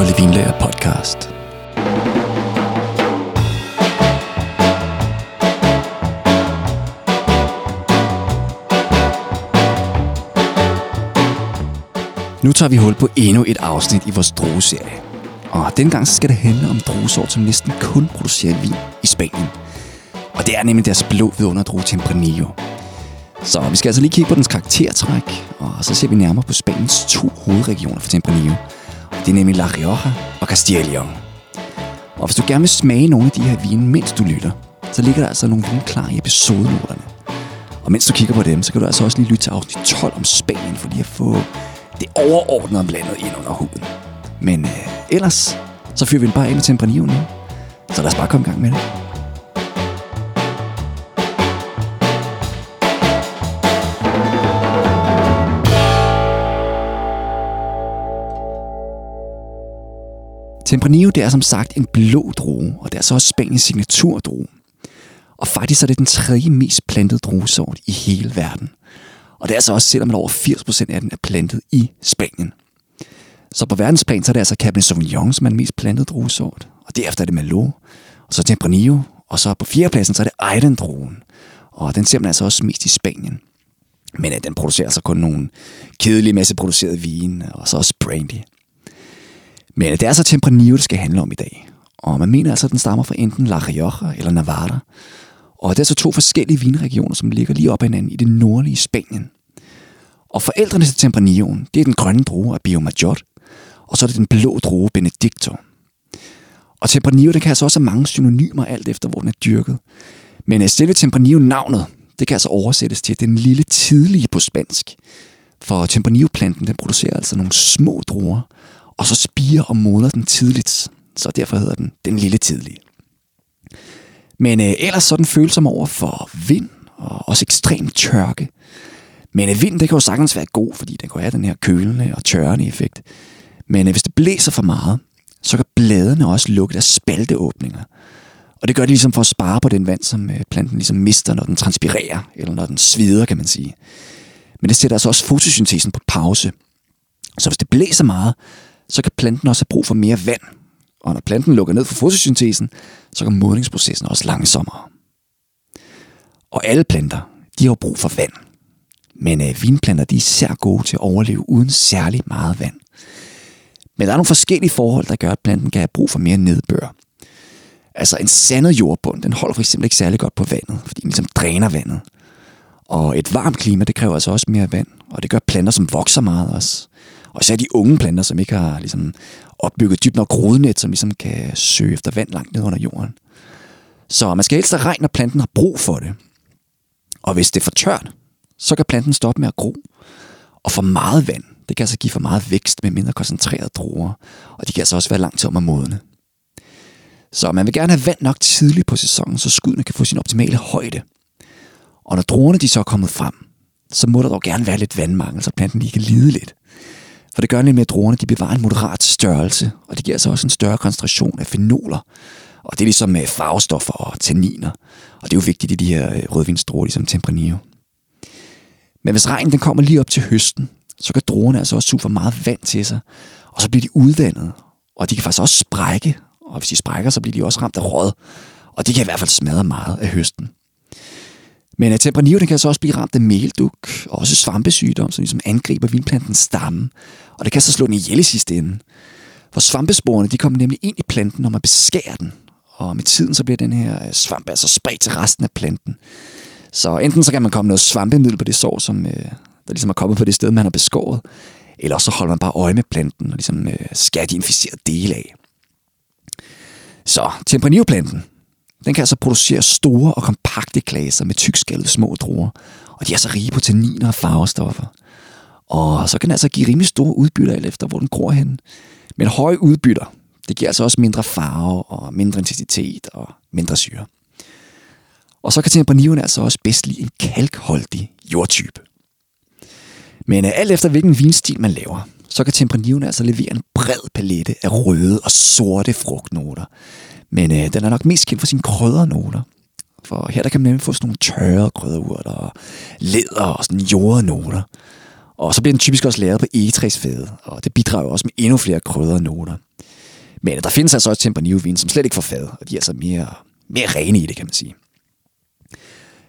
Kolde Vinlager podcast. Nu tager vi hul på endnu et afsnit i vores drueserie. Og dengang gang så skal det handle om druesort, som næsten kun producerer vin i Spanien. Og det er nemlig deres blå vidunderdrue Tempranillo. Så vi skal altså lige kigge på dens karaktertræk, og så ser vi nærmere på Spaniens to hovedregioner for Tempranillo. Det er nemlig La Rioja og Castilla León. Og hvis du gerne vil smage nogle af de her vine, mens du lytter, så ligger der altså nogle vine klar i episodenoterne. Og mens du kigger på dem, så kan du altså også lige lytte til afsnit 12 om Spanien, for lige at få det overordnede om landet ind under huden. Men øh, ellers, så fyrer vi den bare ind til Tempranillo nu. Så lad os bare komme i gang med det. Tempranillo det er som sagt en blå drue, og det er så også Spaniens signaturdrue. Og faktisk er det den tredje mest plantede druesort i hele verden. Og det er altså også selvom over 80% af den er plantet i Spanien. Så på verdensplan så er det altså Cabernet Sauvignon, som er den mest plantede druesort. Og derefter er det Merlot, og så Tempranillo, og så på fjerdepladsen så er det Eiden-druen. Og den ser man altså også mest i Spanien. Men øh, den producerer altså kun nogle kedelige masseproducerede vin, og så også brandy. Men det er så Tempranillo, det skal handle om i dag. Og man mener altså, at den stammer fra enten La Rioja eller Navarra. Og det er så to forskellige vinregioner, som ligger lige op ad hinanden i det nordlige Spanien. Og forældrene til Tempranilloen, det er den grønne drue af Bio Major, og så er det den blå drue Benedicto. Og Tempranillo, det kan altså også have mange synonymer alt efter, hvor den er dyrket. Men øh, selve Tempranillo-navnet, det kan altså oversættes til den lille tidlige på spansk. For Tempranillo-planten, den producerer altså nogle små druer, og så spiger og modner den tidligt. Så derfor hedder den den lille tidlige. Men øh, ellers så er den følsom over for vind og også ekstrem tørke. Men øh, vind, det kan jo sagtens være god, fordi den kan have den her kølende og tørrende effekt. Men øh, hvis det blæser for meget, så kan bladene også lukke deres spalteåbninger. Og det gør det ligesom for at spare på den vand, som øh, planten ligesom mister, når den transpirerer, eller når den svider, kan man sige. Men det sætter altså også fotosyntesen på pause. Så hvis det blæser meget, så kan planten også have brug for mere vand. Og når planten lukker ned for fotosyntesen, så går modningsprocessen også langsommere. Og alle planter, de har brug for vand. Men øh, vinplanter, de er især gode til at overleve uden særlig meget vand. Men der er nogle forskellige forhold, der gør, at planten kan have brug for mere nedbør. Altså en sandet jordbund, den holder for eksempel ikke særlig godt på vandet, fordi den ligesom dræner vandet. Og et varmt klima, det kræver altså også mere vand, og det gør planter, som vokser meget også. Og så er de unge planter, som ikke har ligesom, opbygget dybt nok rodnet, som ligesom kan søge efter vand langt ned under jorden. Så man skal helst have regn, når planten har brug for det. Og hvis det er for tørt, så kan planten stoppe med at gro. Og for meget vand, det kan altså give for meget vækst med mindre koncentrerede druer, og de kan altså også være langt til om at modne. Så man vil gerne have vand nok tidligt på sæsonen, så skuddene kan få sin optimale højde. Og når druerne de så er kommet frem, så må der dog gerne være lidt vandmangel, så planten lige kan lide lidt. For det gør nemlig, at druerne de bevarer en moderat størrelse, og det giver altså også en større koncentration af fenoler. Og det er ligesom med farvestoffer og tanniner. Og det er jo vigtigt i de her øh, rødvinsdruer, ligesom Tempranillo. Men hvis regnen den kommer lige op til høsten, så kan druerne altså også suge for meget vand til sig, og så bliver de udvandet, og de kan faktisk også sprække, og hvis de sprækker, så bliver de også ramt af råd, og det kan i hvert fald smadre meget af høsten. Men øh, Tempranillo den kan så også blive ramt af melduk og også svampesygdom, som ligesom angriber vinplantens stamme. Og det kan så slå den ihjel i sidste ende. For svampesporene de kommer nemlig ind i planten, når man beskærer den. Og med tiden så bliver den her øh, svamp altså spredt til resten af planten. Så enten så kan man komme noget svampemiddel på det sår, som øh, der ligesom er kommet på det sted, man har beskåret. Eller så holder man bare øje med planten og ligesom øh, skærer de inficerede dele af. Så Tempranillo-planten, den kan altså producere store og kompakte glaser med tykskallede små druer, og de er så rige på tanniner og farvestoffer. Og så kan den altså give rimelig store udbytter alt efter, hvor den gror hen. Men høje udbytter, det giver altså også mindre farve og mindre intensitet og mindre syre. Og så kan Tempranilloen altså også bedst lide en kalkholdig jordtype. Men øh, alt efter hvilken vinstil man laver, så kan Tempranilloen altså levere en bred palette af røde og sorte frugtnoter, men øh, den er nok mest kendt for sine kryddernoter. For her der kan man nemlig få sådan nogle tørre krydderurter og læder og sådan jordnoter. Og så bliver den typisk også lavet på egetræsfæde, og det bidrager også med endnu flere kryddernoter. Men øh, der findes altså også Tempranillo-vin, som slet ikke får fad, og de er altså mere, mere rene i det, kan man sige.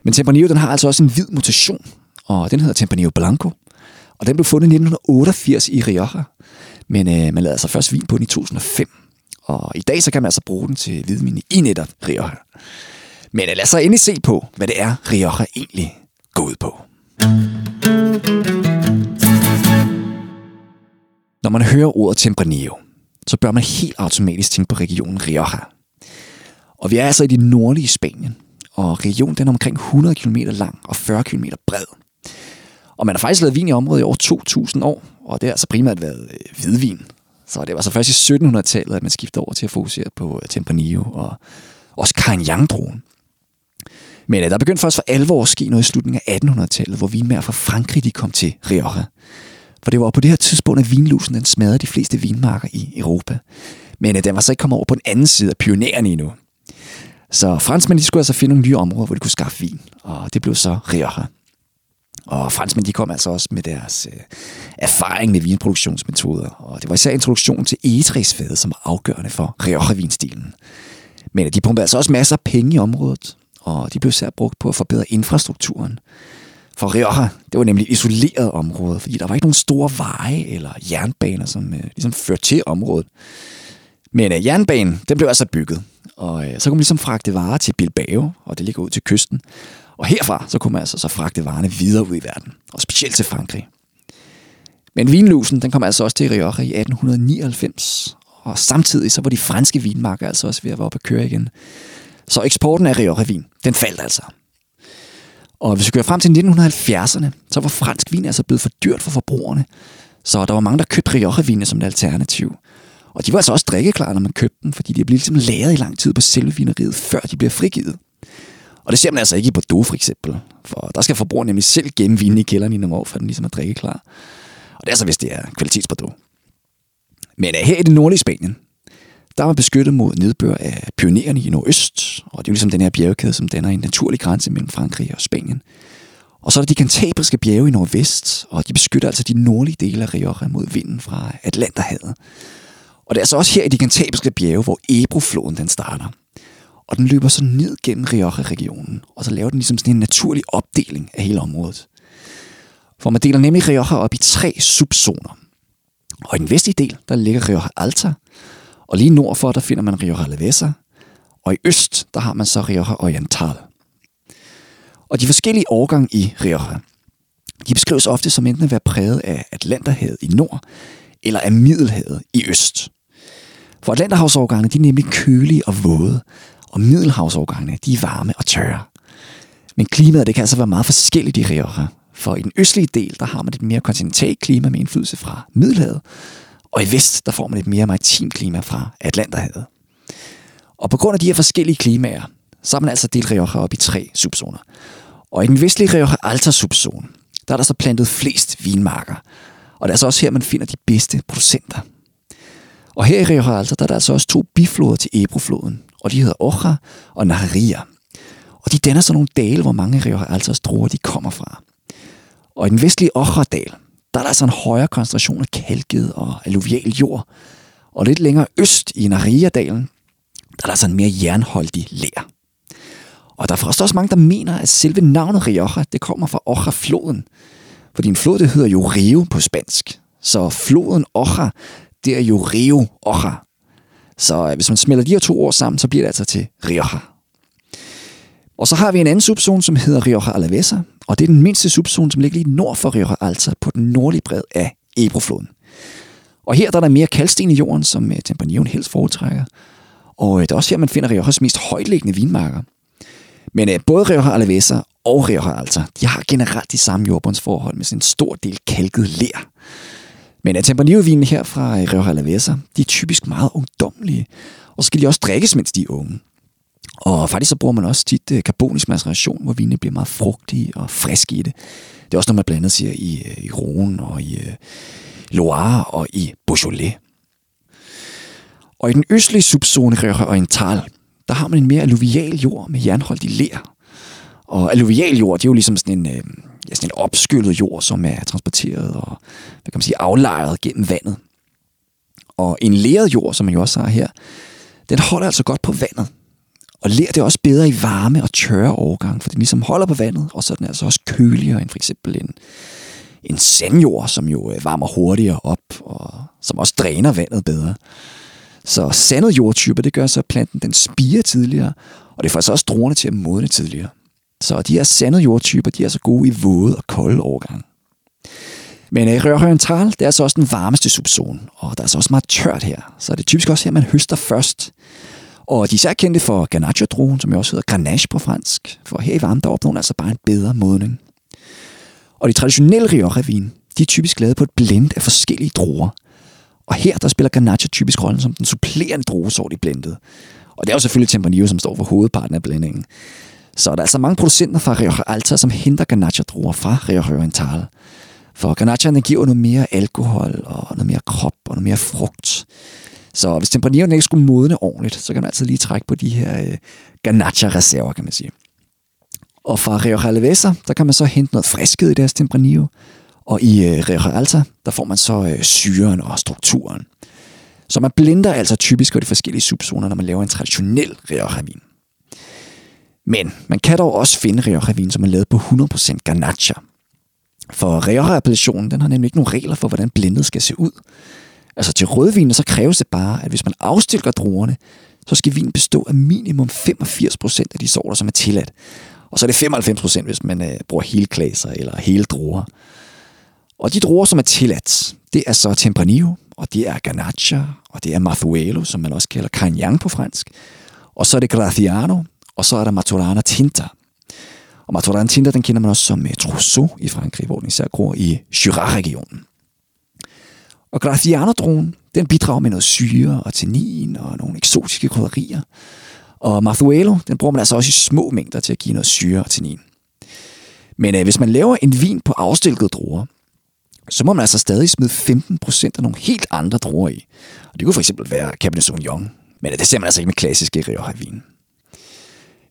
Men Tempranillo, den har altså også en hvid mutation, og den hedder Tempranillo Blanco, og den blev fundet i 1988 i Rioja, men øh, man lavede altså først vin på den i 2005. Og i dag så kan man altså bruge den til hvidvin i netop Rioja. Men lad os så endelig se på, hvad det er, Rioja egentlig går ud på. Når man hører ordet Tempranillo, så bør man helt automatisk tænke på regionen Rioja. Og vi er altså i det nordlige Spanien, og regionen den er omkring 100 km lang og 40 km bred. Og man har faktisk lavet vin i området i over 2000 år, og det har altså primært været øh, hvidvin. Så det var så først i 1700-tallet, at man skiftede over til at fokusere på øh, Tempranillo og også Carignan-druen. Men øh, der begyndte først for alvor at ske noget i slutningen af 1800-tallet, hvor vinmager fra Frankrig de kom til Rioja. For det var på det her tidspunkt, at vinlusen den smadrede de fleste vinmarker i Europa. Men øh, den var så ikke kommet over på den anden side af pionererne endnu. Så franskmændene skulle altså finde nogle nye områder, hvor de kunne skaffe vin, og det blev så Rioja. Og franskmænd de kom altså også med deres øh, erfaring med vinproduktionsmetoder, og det var især introduktionen til egetræsfadet, som var afgørende for Rioja-vinstilen. Men øh, de pumpede altså også masser af penge i området, og de blev især brugt på at forbedre infrastrukturen. For Rioja, det var nemlig et isoleret område, fordi der var ikke nogen store veje eller jernbaner, som øh, ligesom førte til området. Men øh, jernbanen, den blev altså bygget, og øh, så kunne man ligesom fragte varer til Bilbao, og det ligger ud til kysten. Og herfra, så kunne man altså så fragte varerne videre ud i verden, og specielt til Frankrig. Men vinlusen, den kom altså også til Rioja i 1899, og samtidig så var de franske vinmarker altså også ved at være oppe at køre igen. Så eksporten af Rioja-vin, den faldt altså. Og hvis vi kører frem til 1970'erne, så var fransk vin altså blevet for dyrt for forbrugerne. Så der var mange, der købte Rioja-vine som et alternativ. Og de var altså også drikkeklar, når man købte dem, fordi de blev ligesom lagret i lang tid på selve vineriet, før de blev frigivet. Og det ser man altså ikke i Bordeaux for eksempel, for der skal forbrugeren nemlig selv gemme vinen i kælderen i nogle år, for den ligesom er drikkeklar. Og det er så, hvis det er kvalitetsbordeaux. Men øh, her i det nordlige Spanien, der var beskyttet mod nedbør af pionererne i nordøst, og det er jo ligesom den her bjergkæde, som danner en naturlig grænse mellem Frankrig og Spanien. Og så er der de kantabriske bjerge i nordvest, og de beskytter altså de nordlige dele af Rioja mod vinden fra Atlanterhavet. Og det er altså også her i de kantabriske bjerge, hvor Ebrofloden den starter. Og den løber så ned gennem Rioja-regionen, og så laver den ligesom sådan en naturlig opdeling af hele området. For man deler nemlig Rioja op i tre subzoner. Og i den vestlige del, der ligger Rioja Alta, og lige nord for, der finder man Rioja Alavesa, og i øst, der har man så Rioja Oriental. Og de forskellige årgange i Rioja, de beskrives ofte som enten at være præget af Atlanterhavet i nord, eller af Middelhavet i øst. For Atlanterhavsårgangene, de er nemlig kølige og våde, og Middelhavsårgangene, de er varme og tørre. Men klimaet, det kan altså være meget forskelligt i Rioja. For i den østlige del, der har man et mere kontinentalt klima med indflydelse fra Middelhavet, og i vest, der får man et mere maritimt klima fra Atlanterhavet. Og på grund af de her forskellige klimaer, så har man altså delt Rioja op i tre subzoner. Og i den vestlige Rioja Alta subzone, der er der så plantet flest vinmarker. Og det er altså også her, man finder de bedste producenter. Og her i Rioja Alta, der er der altså også to bifloder til Ebrofloden, og de hedder Ocha og Naharia. Og de danner sådan nogle dale, hvor mange af Rioja Altas druer de kommer fra. Og i den vestlige Oja-dal, der er der altså en højere koncentration af kalket og alluvial jord. Og lidt længere øst i Naharia-dalen, der er der altså en mere jernholdig lær. Og der er forresten også mange, der mener, at selve navnet Rioja, det kommer fra Ocha-floden. Fordi en flod, det hedder jo Rio på spansk. Så floden Ocha, det er jo Rio Ocha, så øh, hvis man smelter de her to ord sammen, så bliver det altså til Rioja. Og så har vi en anden subzone, som hedder Rioja Alavesa, og det er den mindste subzone, som ligger lige nord for Rioja Alta på den nordlige bred af Ebrofloden. Og her der er der mere kalksten i jorden, som øh, Tempranillo helst foretrækker. Og øh, det er også her, man finder Riojas mest højtliggende vinmarker. Men både Rioja Alavesa og Rioja Alta, de har generelt de samme jordbundsforhold med sådan en stor del kalket ler. Men at Tempranillo-vinene her fra øh, Rioja Alavesa, de er typisk meget ungdomlige, og så skal de også drikkes, mens de er unge. Og faktisk så bruger man også tit øh, karbonisk maceration, hvor vinene bliver meget frugtige og friske i det. Det er også noget, man blandt andet siger i, øh, i Rhone og i øh, Loire og i Beaujolais. Og i den østlige subzone Rioja Oriental, der har man en mere alluvial jord med jernholdig ler. Og alluvial jord, det er jo ligesom sådan en, øh, ja, sådan en opskyllet jord, som er transporteret og hvad kan man sige, aflejret gennem vandet. Og en leret jord, som man jo også har her, den holder altså godt på vandet. Og ler det også bedre i varme og tørre overgang, for den ligesom holder på vandet, og så er den altså også køligere end for eksempel en, en sandjord, som jo øh, varmer hurtigere op, og som også dræner vandet bedre. Så sandet jordtyper, det gør så, at planten den spiger tidligere, og det får så også druerne til at modne tidligere. Så de her sandede jordtyper, de er så gode i våde og kolde overgang. Men øh, i Rør det er så også den varmeste subzone, og der er så også meget tørt her, så det er typisk også her, man høster først. Og de er især kendte for Ganache-druen, som jo også hedder Grenache på fransk, for her i varmen, der opnår altså bare en bedre modning. Og de traditionelle Rioja-vin, de er typisk lavet på et blend af forskellige druer. Og her der spiller Grenache typisk rollen som den supplerende druesort i blendet. Og det er jo selvfølgelig Tempranillo, som står for hovedparten af blandingen. Så der er altså mange producenter fra Rioja Alta, som henter Ganacha-druer fra Rioja Oriental. For Ganacherne giver noget mere alkohol og noget mere krop og noget mere frugt. Så hvis Tempranilloen ikke skulle modne ordentligt, så kan man altid lige trække på de her øh, Ganacha-reserver, kan man sige. Og fra Rioja Alavesa, der kan man så hente noget friskhed i deres Tempranillo. Og i øh, Rioja Alta, der får man så øh, syren og strukturen. Så man blinder altså typisk de forskellige subzoner, når man laver en traditionel Rioja-vin. Men man kan dog også finde Rioja-vin, som er lavet på 100% Garnacha. For Rioja-appellationen, den har nemlig ikke nogen regler for, hvordan blendet skal se ud. Altså til rødvin, så kræves det bare, at hvis man afstilker druerne, så skal vinen bestå af minimum 85% af de sorter, som er tilladt. Og så er det 95%, hvis man øh, bruger hele klaser eller hele druer. Og de druer, som er tilladt, det er så Tempranillo, og det er Garnacha, og det er Mathuelo, som man også kalder Cagnan på fransk. Og så er det Graciano, og så er der Maturana Tinta. Og Maturana Tinta, den kender man også som øh, Trousseau i Frankrig, hvor den især gror i Jura-regionen. Og Graciano-druen, den bidrager med noget syre og tannin og nogle eksotiske krydderier. Og Mathuelo, den bruger man altså også i små mængder til at give noget syre og tannin. Men øh, hvis man laver en vin på afstilkede druer, så må man altså stadig smide 15% af nogle helt andre druer i. Og det kunne for eksempel være Cabernet Sauvignon, men øh, det ser man altså ikke med klassiske Rioja-vin.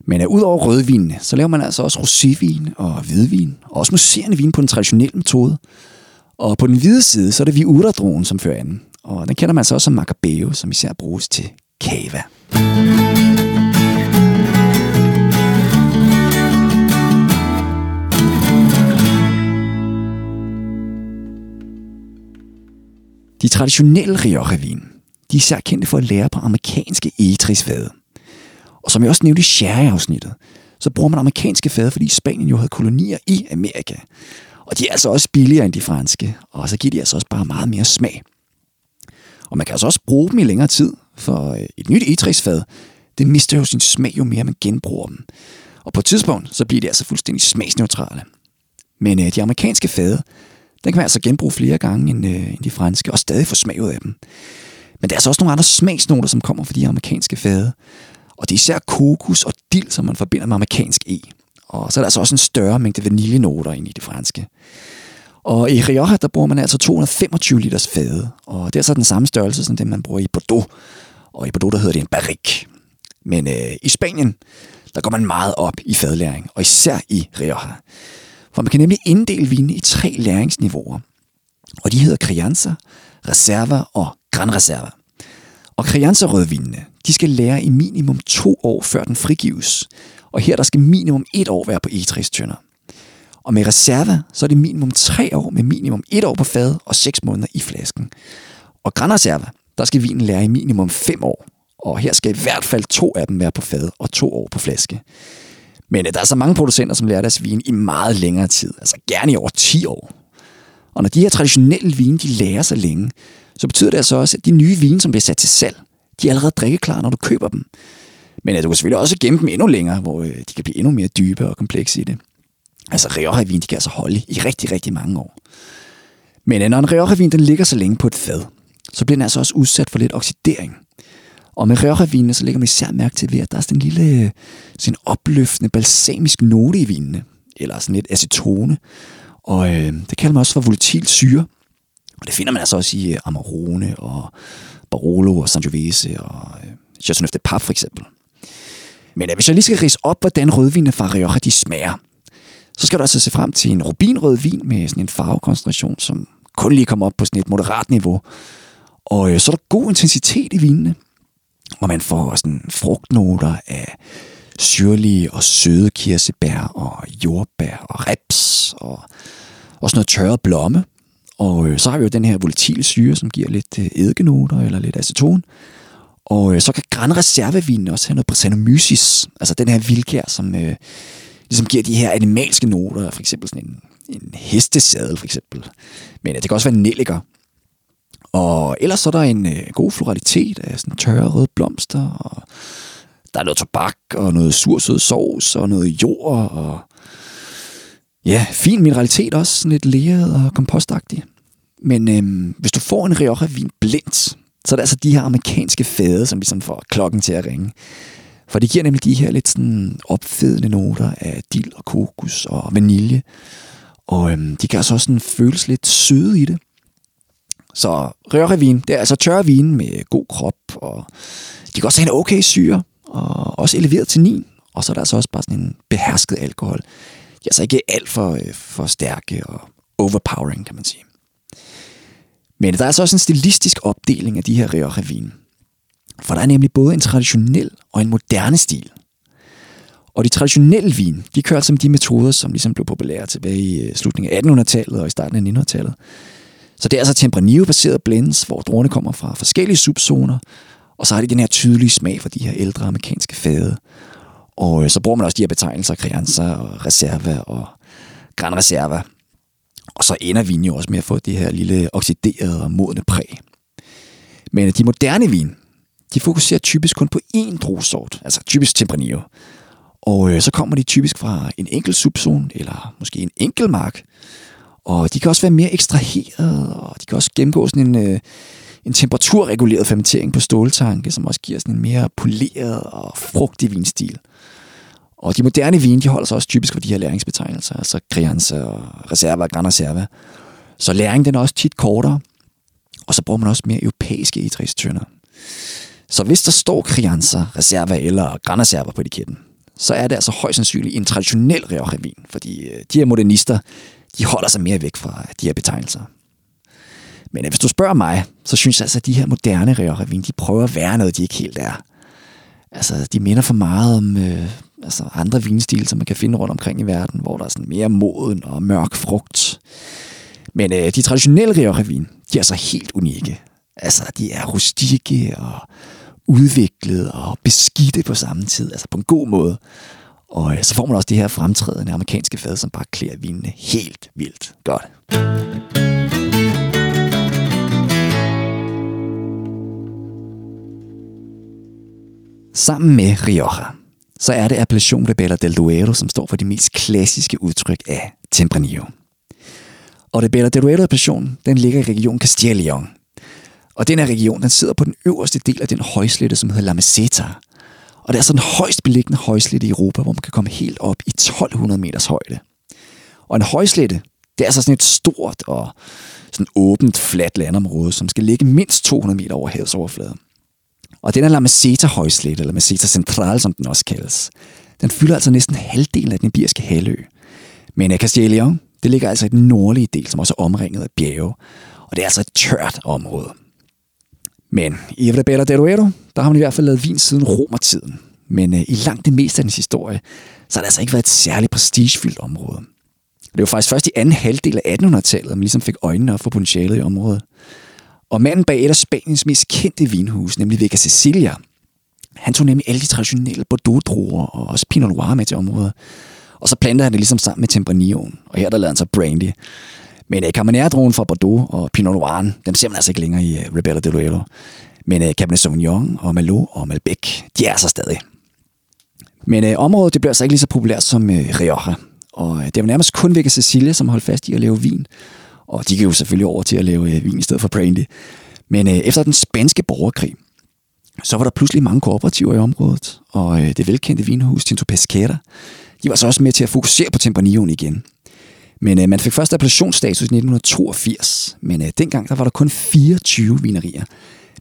Men ud udover rødvinene, så laver man altså også rosévin og hvidvin, og også muserende vin på den traditionelle metode. Og på den hvide side, så er det Viura-druen, som fører an. Og den kender man altså også som Macabeo, som især bruges til cava. De traditionelle Rioja-vin, de er især kendte for at lære på amerikanske egetrisfade. Og som jeg også nævnte i sherry-afsnittet, så bruger man amerikanske fade, fordi Spanien jo havde kolonier i Amerika. Og de er altså også billigere end de franske, og så giver de altså også bare meget mere smag. Og man kan altså også bruge dem i længere tid, for øh, et nyt egetræsfad, det mister jo sin smag, jo mere man genbruger dem. Og på et tidspunkt, så bliver de altså fuldstændig smagsneutrale. Men øh, de amerikanske fade, den kan man altså genbruge flere gange end, øh, end de franske, og stadig få smag ud af dem. Men der er altså også nogle andre smagsnoter, som kommer fra de amerikanske fade. Og det er især kokos og dild, som man forbinder med amerikansk e. Og så er der altså også en større mængde vaniljenoter ind i det franske. Og i Rioja, der bruger man altså 225 liters fade, og det er så den samme størrelse som det, man bruger i Bordeaux. Og i Bordeaux, der hedder det en barrik. Men øh, i Spanien, der går man meget op i fadlæring, og især i Rioja. For man kan nemlig inddele vine i tre læringsniveauer. Og de hedder Crianza, Reserva og Gran Reserva. Og Crianza-rødvinene, de skal lære i minimum to år, før den frigives. Og her der skal minimum et år være på e tønder. Og med reserva, så er det minimum tre år med minimum et år på fad og 6 måneder i flasken. Og granreserva, der skal vinen lære i minimum 5 år. Og her skal i hvert fald to af dem være på fad og to år på flaske. Men øh, der er så mange producenter, som lærer deres vin i meget længere tid. Altså gerne i over 10 år. Og når de her traditionelle vine, de lærer sig længe, så betyder det altså også, at de nye vine, som bliver sat til salg, de er allerede drikkeklar, når du køber dem. Men at du kan selvfølgelig også gemme dem endnu længere, hvor øh, de kan blive endnu mere dybe og komplekse i det. Altså Rioja-vin, de kan altså holde i rigtig, rigtig mange år. Men når en Rioja-vin den ligger så længe på et fad, så bliver den altså også udsat for lidt oxidering. Og med Rioja-vinene, så lægger man især mærke til ved, at der er sådan en lille øh, sådan opløftende balsamisk note i vinene. Eller sådan lidt acetone. Og øh, det kalder man også for volatil syre. Og det finder man altså også i øh, Amarone og Barolo og Sangiovese og øh, Chateauneuf de Pape for eksempel. Men hvis jeg lige skal rise op, hvordan rødvinene fra Rioja de smager, så skal du altså se frem til en rubinrød vin med sådan en farvekoncentration, som kun lige kommer op på sådan et moderat niveau. Og øh, så er der god intensitet i vinene, og man får sådan frugtnoter af syrlige og søde kirsebær og jordbær og reps og også noget tørret blomme. Og øh, så har vi jo den her volatile syre, som giver lidt øh, eddikenoter eller lidt aceton. Og øh, så kan Gran Reservevinen også have noget Brettanomyces, altså den her vildkær, som øh, ligesom giver de her animalske noter, for eksempel sådan en, en hestesadel for eksempel. Men øh, det kan også være nelliker. Og ellers så er der en øh, god floralitet af sådan tørre røde blomster, og der er noget tobak, og noget sursød sovs, og noget jord, og ja, fin mineralitet også, sådan lidt leret og kompostagtig. Men øhm, hvis du får en Rioja-vin blindt, så er det altså de her amerikanske fade, som ligesom får klokken til at ringe. For de giver nemlig de her lidt sådan opfedende noter af dild og kokos og vanilje. Og øhm, de kan altså også sådan føles lidt søde i det. Så Rioja-vin, det er altså tørre vin med god krop, og de kan også have en okay syre, og også eleveret til 9. Og så er der altså også bare sådan en behersket alkohol. De er altså ikke alt for, øh, for stærke øh, og overpowering, kan man sige. Men der er altså også en stilistisk opdeling af de her Rioja Ravine. For der er nemlig både en traditionel og en moderne stil. Og de traditionelle vin, de kører altså med de metoder, som ligesom blev populære tilbage i øh, slutningen af 1800-tallet og i starten af 1900-tallet. Så det er altså Tempranillo-baseret blends, hvor druerne kommer fra forskellige subzoner, og så har de den her tydelige smag for de her ældre amerikanske fade. Og øh, så bruger man også de her betegnelser, kreanser og Reserva og Gran Reserva. Og så ender vinen jo også med at få det her lille oxiderede og modne præg. Men de moderne vin, de fokuserer typisk kun på én druesort, altså typisk Tempranillo. Og øh, så kommer de typisk fra en enkelt subzone, eller måske en enkelt mark. Og de kan også være mere ekstraherede, og de kan også gennemgå sådan en, øh, en temperaturreguleret fermentering på ståltanke, som også giver sådan en mere poleret og frugtig vinstil. Og de moderne vine, de holder sig også typisk for de her læringsbetegnelser, altså Crianza og Reserva og Gran Reserva. Så læringen den er også tit kortere, og så bruger man også mere europæiske etræstønder. Så hvis der står Crianza, Reserva eller Gran Reserva på etiketten, så er det altså højst sandsynligt en traditionel Rioja-vin, fordi øh, de her modernister, de holder sig mere væk fra øh, de her betegnelser. Men øh, hvis du spørger mig, så synes jeg altså, at de her moderne Rioja-vin, de prøver at være noget, de ikke helt er. Altså, de minder for meget om øh, altså andre vinstil, som man kan finde rundt omkring i verden, hvor der er sådan mere moden og mørk frugt. Men øh, de traditionelle Rioja-vin, de er så helt unikke. Altså, de er rustikke og udviklede og beskidte på samme tid, altså på en god måde. Og øh, så får man også det her fremtrædende amerikanske fad, som bare klæder vinene helt vildt godt. Sammen med Rioja, så er det Appellation Rebella del Duero, som står for de mest klassiske udtryk af Tempranillo. Og Rebella del Duero appellation, den ligger i regionen Castilla León. Og den her region, den sidder på den øverste del af den højslette, som hedder La Meseta. Og det er sådan den højst beliggende højslette i Europa, hvor man kan komme helt op i 1200 meters højde. Og en højslette, det er altså sådan et stort og sådan åbent, fladt landområde, som skal ligge mindst 200 meter over havets overflade. Og den er La Meseta højslette, eller Meseta Central, som den også kaldes. Den fylder altså næsten halvdelen af den iberiske halvø. Men Castilla León, det ligger altså i den nordlige del, som også er omringet af bjerge. Og det er altså et tørt område. Men i Evrebella del Duero, der har man i hvert fald lavet vin siden romertiden. Men øh, i langt det meste af dens historie, så har det altså ikke været et særligt prestigefyldt område. Det var faktisk først i anden halvdel af 1800-tallet, at man ligesom fik øjnene op for potentialet i området. Og manden bag et af Spaniens mest kendte vinhus, nemlig Vega Sicilia, han tog nemlig alle de traditionelle Bordeaux-druer og også Pinot Noir med til området. Og så plantede han det ligesom sammen med Tempranilloen, og her der lavede han så brandy. Men øh, uh, Cabernet fra Bordeaux og Pinot Noir, dem ser man altså ikke længere i øh, uh, Rebella de Duero. Men eh, Cabernet Sauvignon og Malo og Malbec, de er så stadig. Men eh, området det blev altså ikke lige så populært som eh, Rioja. Og det var nærmest kun Vega Sicilia, som holdt fast i at lave vin. Og de gik jo selvfølgelig over til at lave øh, vin i stedet for brandy. Men øh, efter den spanske borgerkrig, så var der pludselig mange kooperativer i området. Og øh, det velkendte vinhus Tinto Pesquera, de var så også med til at fokusere på Tempranilloen igen. Men øh, man fik først appellationsstatus i 1982, men øh, dengang der var der kun 24 vinerier.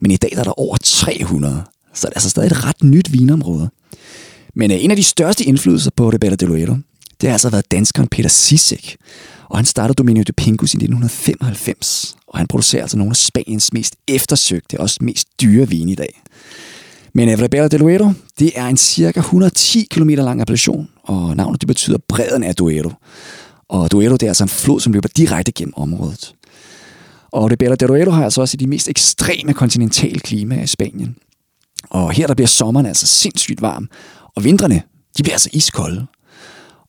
Men i dag der er der over 300, så det er altså stadig et ret nyt vinområde. Men øh, en af de største indflydelser på Rebella de Loero, det har altså været danskeren Peter Sisek. Og han startede Dominio de Pingus i 1995, og han producerer altså nogle af Spaniens mest eftersøgte og også mest dyre vine i dag. Men Ribera del Duero, det er en cirka 110 km lang appellation, og navnet det betyder bredden af Duero. Og Duero det er altså en flod, som løber direkte gennem området. Og Ribera del Duero har altså også de mest ekstreme kontinentale klimaer i Spanien. Og her der bliver sommeren altså sindssygt varm, og vintrene de bliver altså iskolde.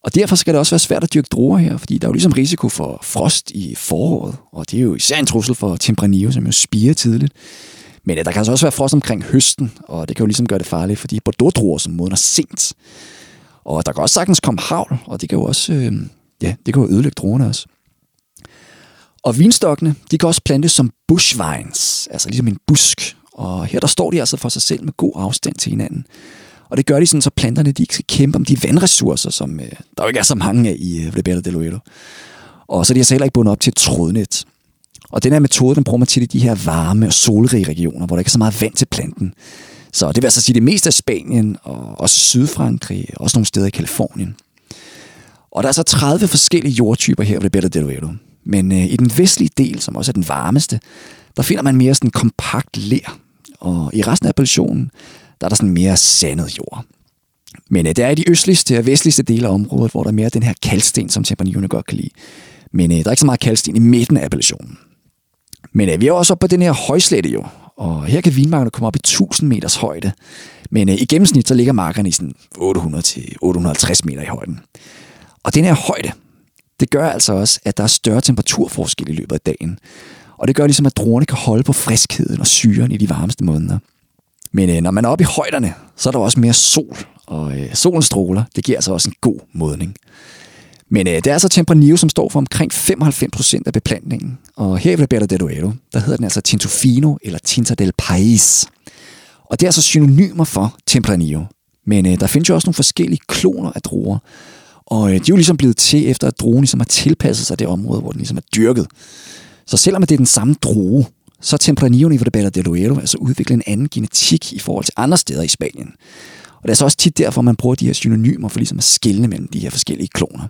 Og derfor skal det også være svært at dyrke druer her, fordi der er jo ligesom risiko for frost i foråret, og det er jo især en trussel for Tempranillo, som jo spiger tidligt. Men ja, der kan altså også være frost omkring høsten, og det kan jo ligesom gøre det farligt, fordi Bordeaux-druer som modner sent. Og der kan også sagtens komme havl, og det kan jo også øh, ja, det kan jo ødelægge druerne også. Og vinstokkene, de kan også plantes som bushvines, altså ligesom en busk. Og her der står de altså for sig selv med god afstand til hinanden. Og det gør de sådan, så planterne de ikke skal kæmpe om de vandressourcer, som øh, der jo ikke er så mange af i øh, Ribera del Duero. Og så er de altså heller ikke bundet op til et trådnet. Og den her metode, den bruger man til i de her varme og solrige regioner, hvor der ikke er så meget vand til planten. Så det vil altså sige det meste af Spanien, og også Sydfrankrig, og også nogle steder i Kalifornien. Og der er så 30 forskellige jordtyper her ved Ribera del Duero. Men øh, i den vestlige del, som også er den varmeste, der finder man mere sådan kompakt ler. Og i resten af appellationen, der er der sådan mere sandet jord. Men øh, det er i de østligste og vestligste dele af området, hvor der er mere den her kalksten, som Tempranillo godt kan lide. Men øh, der er ikke så meget kalksten i midten af appellationen. Men øh, vi er også oppe på den her højslette jo, og her kan vinmarkerne komme op i 1000 meters højde. Men øh, i gennemsnit så ligger markerne i sådan 800 til 850 meter i højden. Og den her højde, det gør altså også, at der er større temperaturforskel i løbet af dagen. Og det gør ligesom, at druerne kan holde på friskheden og syren i de varmeste måneder. Men øh, når man er oppe i højderne, så er der også mere sol, og øh, solens stråler, det giver altså også en god modning. Men øh, det er altså Tempranillo, som står for omkring 95% af beplantningen. Og her i Roberto del Duero, der hedder den altså Tintofino eller Tinta del Pais. Og det er altså synonymer for Tempranillo. Men øh, der findes jo også nogle forskellige kloner af druer. Og øh, de er jo ligesom blevet til, efter at druen ligesom har tilpasset sig det område, hvor den ligesom er dyrket. Så selvom det er den samme drue, så Tempranillo i Roberto del Duero altså udviklet en anden genetik i forhold til andre steder i Spanien. Og det er så også tit derfor, man bruger de her synonymer for ligesom at skille mellem de her forskellige kloner.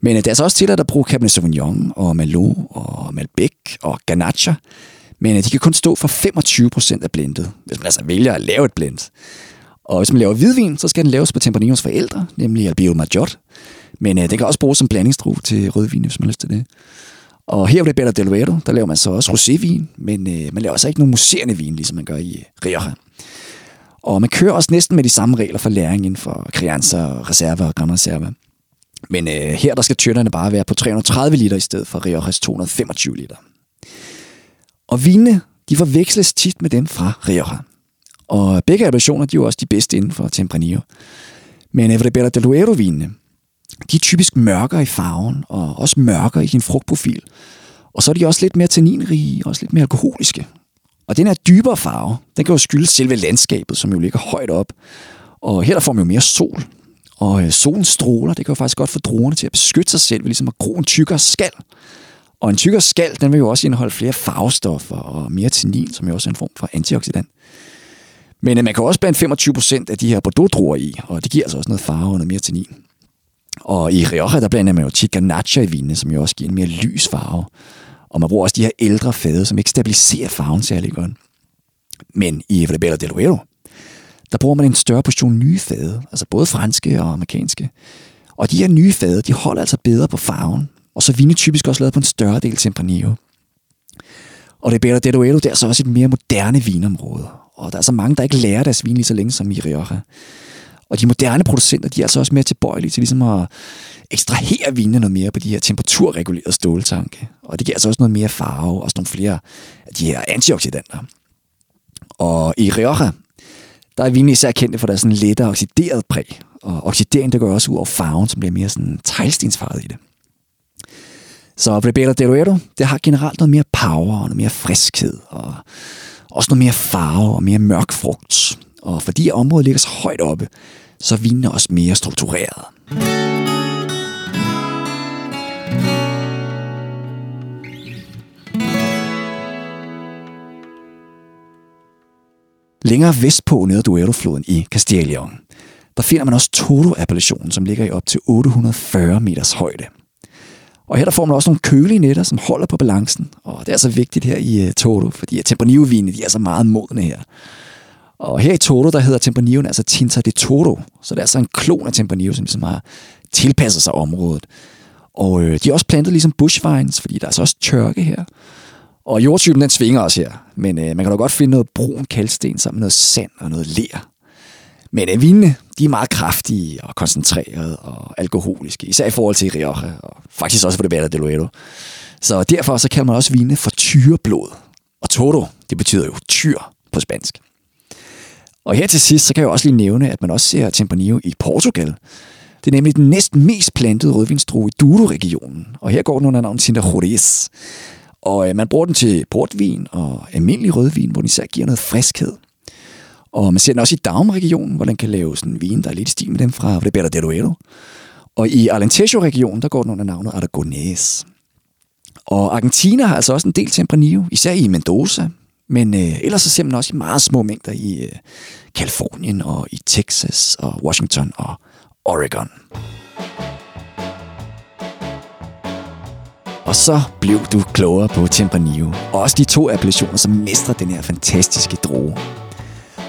Men øh, det er så også tilladt at bruge Cabernet Sauvignon og Malo og Malbec og Ganacha. Men øh, de kan kun stå for 25% af blendet, hvis man altså vælger at lave et blend. Og hvis man laver hvidvin, så skal den laves på Tempranillos forældre, nemlig Albio Majot. Men øh, den kan også bruges som blandingsdrue til rødvin, hvis man har lyst til det. Og her ved Bella Del der laver man så også rosévin, men øh, man laver altså ikke nogen muserende vin, ligesom man gør i Rioja. Og man kører også næsten med de samme regler for læring inden for Crianza, Reserva og Gran Reserva. Men øh, her der skal tønderne bare være på 330 liter i stedet for Riojas 225 liter. Og vinene, de forveksles tit med dem fra Rioja. Og begge appellationer, de er jo også de bedste inden for Tempranillo. Men øh, Evribera del Duero-vinene, de er typisk mørkere i farven, og også mørkere i sin frugtprofil. Og så er de også lidt mere tanninrige, og også lidt mere alkoholiske. Og den her dybere farve, den kan jo skyldes selve landskabet, som jo ligger højt op. Og her der får man jo mere sol, og øh, solens stråler, det kan jo faktisk godt få druerne til at beskytte sig selv ved ligesom at gro en tykkere skal. Og en tykkere skal, den vil jo også indeholde flere farvestoffer og mere tannin, som jo også er en form for antioxidant. Men øh, man kan også blande 25% af de her bordeaux i, og det giver altså også noget farve og noget mere tannin. Og i Rioja, der blander man jo Chicanacha i vinene, som jo også giver en mere lys farve. Og man bruger også de her ældre fade, som ikke stabiliserer farven særlig godt. Men i Ribera del Duero, der bruger man en større portion nye fade, altså både franske og amerikanske. Og de her nye fade, de holder altså bedre på farven, og så er vine typisk også lavet på en større del Tempranillo. Og det Ribera del Duero, det er så også et mere moderne vinområde, og der er så mange, der ikke lærer deres vin lige så længe som i Rioja. Og de moderne producenter, de er altså også mere tilbøjelige til ligesom at ekstrahere vinene noget mere på de her temperaturregulerede ståltanke. Og det giver altså også noget mere farve, og også nogle flere af de her antioxidanter. Og i Rioja, der er vinene især kendte for deres sådan lettere oxideret præg. Og oxidering, det går også ud over farven, som bliver mere sådan teglstensfarvet i det. Så Rebella del Duero, det har generelt noget mere power og noget mere friskhed, og også noget mere farve og mere mørk frugt. Og fordi området ligger så højt oppe, så er vinene også mere struktureret. Længere vestpå nede ad Duero-floden i Castilla der finder man også Toro-appellationen, som ligger i op til 840 meters højde. Og her der får man også nogle kølige netter, som holder på balancen. Og det er altså vigtigt her i uh, fordi Tempranillo-vinene, de er så meget modne her. Og her i Toto, der hedder Tempranilloen altså Tinta de Toto. Så det er altså en klon af Tempranillo, som ligesom har tilpasset sig området. Og øh, de har også plantet ligesom bushvines, fordi der er altså også tørke her. Og jordtypen, den svinger også her. Men øh, man kan da godt finde noget brun kalksten sammen med noget sand og noget ler. Men øh, vinene, de er meget kraftige og koncentrerede og alkoholiske, især i forhold til Rioja, og faktisk også for det Verde del Duero. Så derfor så kalder man også vinene for tyreblod. Og Toto, det betyder jo tyr på spansk. Og her til sidst, så kan jeg også lige nævne, at man også ser Tempranillo i Portugal. Det er nemlig den næsten mest plantede rødvinsdrue i Douro-regionen, og her går den under navnet Tinta Og øh, man bruger den til portvin og almindelig rødvin, hvor den især giver noget friskhed. Og man ser den også i Daum-regionen, hvor den kan lave sådan en vin, der er lidt i stil med dem fra Rebella de Duero. Og i Alentejo-regionen, der går den under navnet Aragonés. Og Argentina har altså også en del Tempranillo, især i Mendoza. Men øh, ellers så ser man også i meget små mængder i øh, Kalifornien og i Texas og Washington og Oregon. Og så blev du klogere på Tempranillo, og også de to appellationer, som mestrer den her fantastiske droge.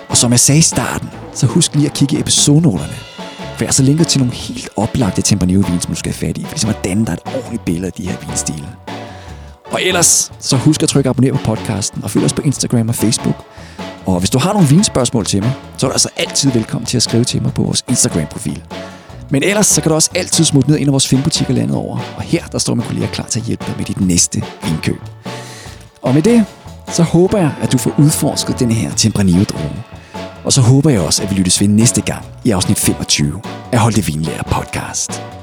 Og som jeg sagde i starten, så husk lige at kigge i episodenoterne, for jeg så linker til nogle helt oplagte Tempranillo-vin, som du skal have fat i, for ligesom at danne dig et ordentligt billede af de her vinstile. Og ellers, så husk at trykke abonner på podcasten, og følg os på Instagram og Facebook. Og hvis du har nogle vinspørgsmål til mig, så er du altså altid velkommen til at skrive til mig på vores Instagram-profil. Men ellers så kan du også altid smutte ned i en af vores filmbutikker landet over. Og her der står min kollega klar til at hjælpe dig med dit næste indkøb. Og med det, så håber jeg, at du får udforsket den her tempranillo drone. Og så håber jeg også, at vi lyttes ved næste gang i afsnit 25 af Hold det Vinlærer podcast.